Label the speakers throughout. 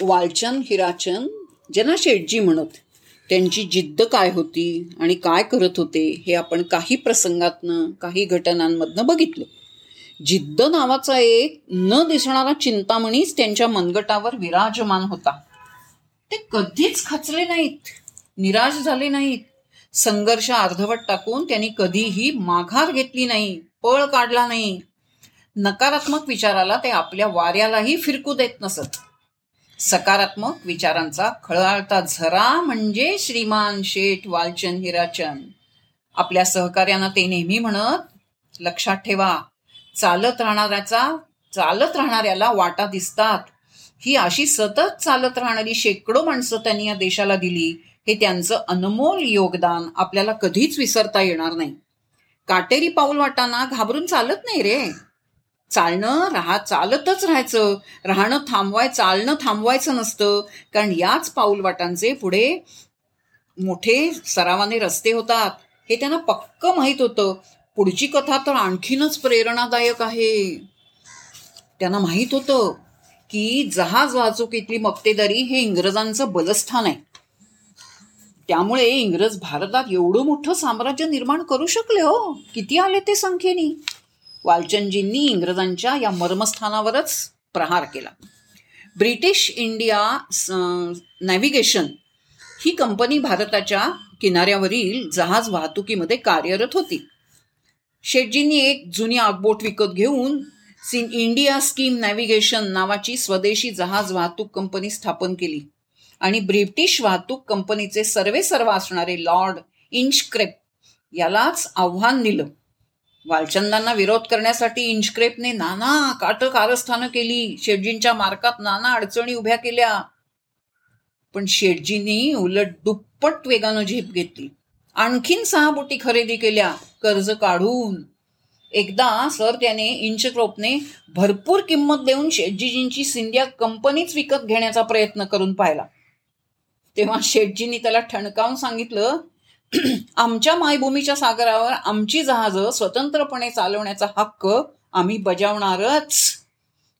Speaker 1: वालचंद हिराचंद ज्यांना शेटजी म्हणत त्यांची जिद्द काय होती आणि काय करत होते हे आपण काही प्रसंगातनं काही घटनांमधनं बघितलं. जिद्द नावाचा एक न दिसणारा चिंतामणीच त्यांच्या मनगटावर विराजमान होता. ते कधीच खचले नाहीत निराश झाले नाहीत. संघर्ष अर्धवट टाकून त्यांनी कधीही माघार घेतली नाही पळ काढला नाही. नकारात्मक विचाराला ते आपल्या वाऱ्यालाही फिरकू देत नसत. सकारात्मक विचारांचा खळाळता झरा म्हणजे श्रीमान शेठ वालचंद हिराचंद. आपल्या सहकार्यांना ते नेहमी म्हणत लक्षात ठेवा चालत राहणाऱ्याचा चालत राहणाऱ्याला वाटा दिसतात. ही अशी सतत चालत राहणारी शेकडो माणसं त्यांनी या देशाला दिली. हे त्यांचं अनमोल योगदान आपल्याला कधीच विसरता येणार नाही. काटेरी पाऊल वाटाना घाबरून चालत नाही रे. चालणं राहा चालतच राहायचं. राहणं थांबवाय चालणं थांबवायचं नसतं. कारण याच पाऊलवाटांचे पुढे मोठे सरावाने रस्ते होतात. हे त्यांना पक्क माहीत होतं. पुढची कथा तर आणखीनच प्रेरणादायक आहे. त्यांना माहीत होतं की जहाज वाहतुकीतली मक्तेदारी हे इंग्रजांचं बलस्थान आहे. त्यामुळे इंग्रज भारतात एवढं मोठं साम्राज्य निर्माण करू शकले हो? किती आले ते संख्येनी? वालचंदजींनी इंग्रजांच्या या मर्मस्थानावरच प्रहार केला. ब्रिटिश इंडिया नॅव्हिगेशन ही कंपनी भारताच्या किनाऱ्यावरील जहाज वाहतुकीमध्ये कार्यरत होती. शेटजींनी एक जुनी आगबोट विकत घेऊन सिन इंडिया स्कीम नॅव्हिगेशन नावाची स्वदेशी जहाज वाहतूक कंपनी स्थापन केली आणि ब्रिटिश वाहतूक कंपनीचे सर्वे सर्व असणारे लॉर्ड इंचक्रेप यालाच आव्हान दिलं. वालचंदांना विरोध करण्यासाठी इंचक्रेपने नाना काट कारस्थानं केली. शेटजींच्या मार्कात नाना अडचणी उभ्या केल्या. पण शेटजींनी उलट दुप्पट वेगानं झेप घेतली. आणखीन सहा बोटी खरेदी केल्या. कर्ज काढून. एकदा सर त्याने इंचक्रोपने भरपूर किंमत देऊन शेटजीजींची सिंधिया कंपनीच विकत घेण्याचा प्रयत्न करून पाहिला. तेव्हा शेटजींनी त्याला ठणकावून सांगितलं आमच्या मायभूमीच्या सागरावर आमची जहाजं स्वतंत्रपणे चालवण्याचा हक्क आम्ही बजावणारच.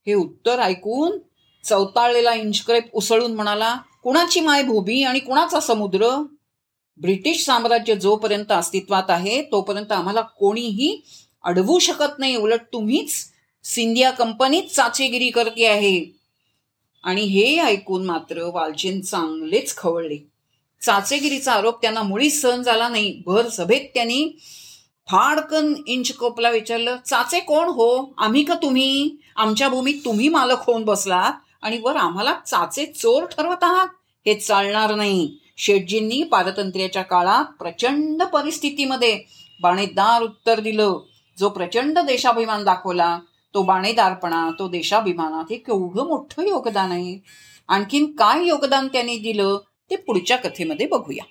Speaker 1: हे उत्तर ऐकून चौताळलेला इंचक्रेप उसळून म्हणाला कुणाची मायभूमी आणि कुणाचा समुद्र? ब्रिटिश साम्राज्य जोपर्यंत अस्तित्वात आहे तोपर्यंत आम्हाला कोणीही अडवू शकत नाही. उलट तुम्हीच सिंधिया कंपनीच चाचेगिरी करते आहे. आणि हे ऐकून मात्र वालचेन चांगलेच खवळले. चाचेगिरीचा आरोप त्यांना मुळीच सहन झाला नाही. भर सभेत त्यांनी फाडकन इंचकोपला विचारलं चाचे कोण हो? आम्ही का तुम्ही? आमच्या भूमीत तुम्ही मालक होऊन बसलात आणि वर आम्हाला चाचे चोर ठरवत आहात? हे चालणार नाही. शेटजींनी पारतंत्र्याच्या काळात प्रचंड परिस्थितीमध्ये बाणेदार उत्तर दिलं. जो प्रचंड देशाभिमान दाखवला तो बाणेदारपणा तो देशाभिमानात हे केवढं मोठं योगदान आहे. आणखीन काय योगदान त्यांनी दिलं? ते पुढच्या कथेमध्ये बघूया.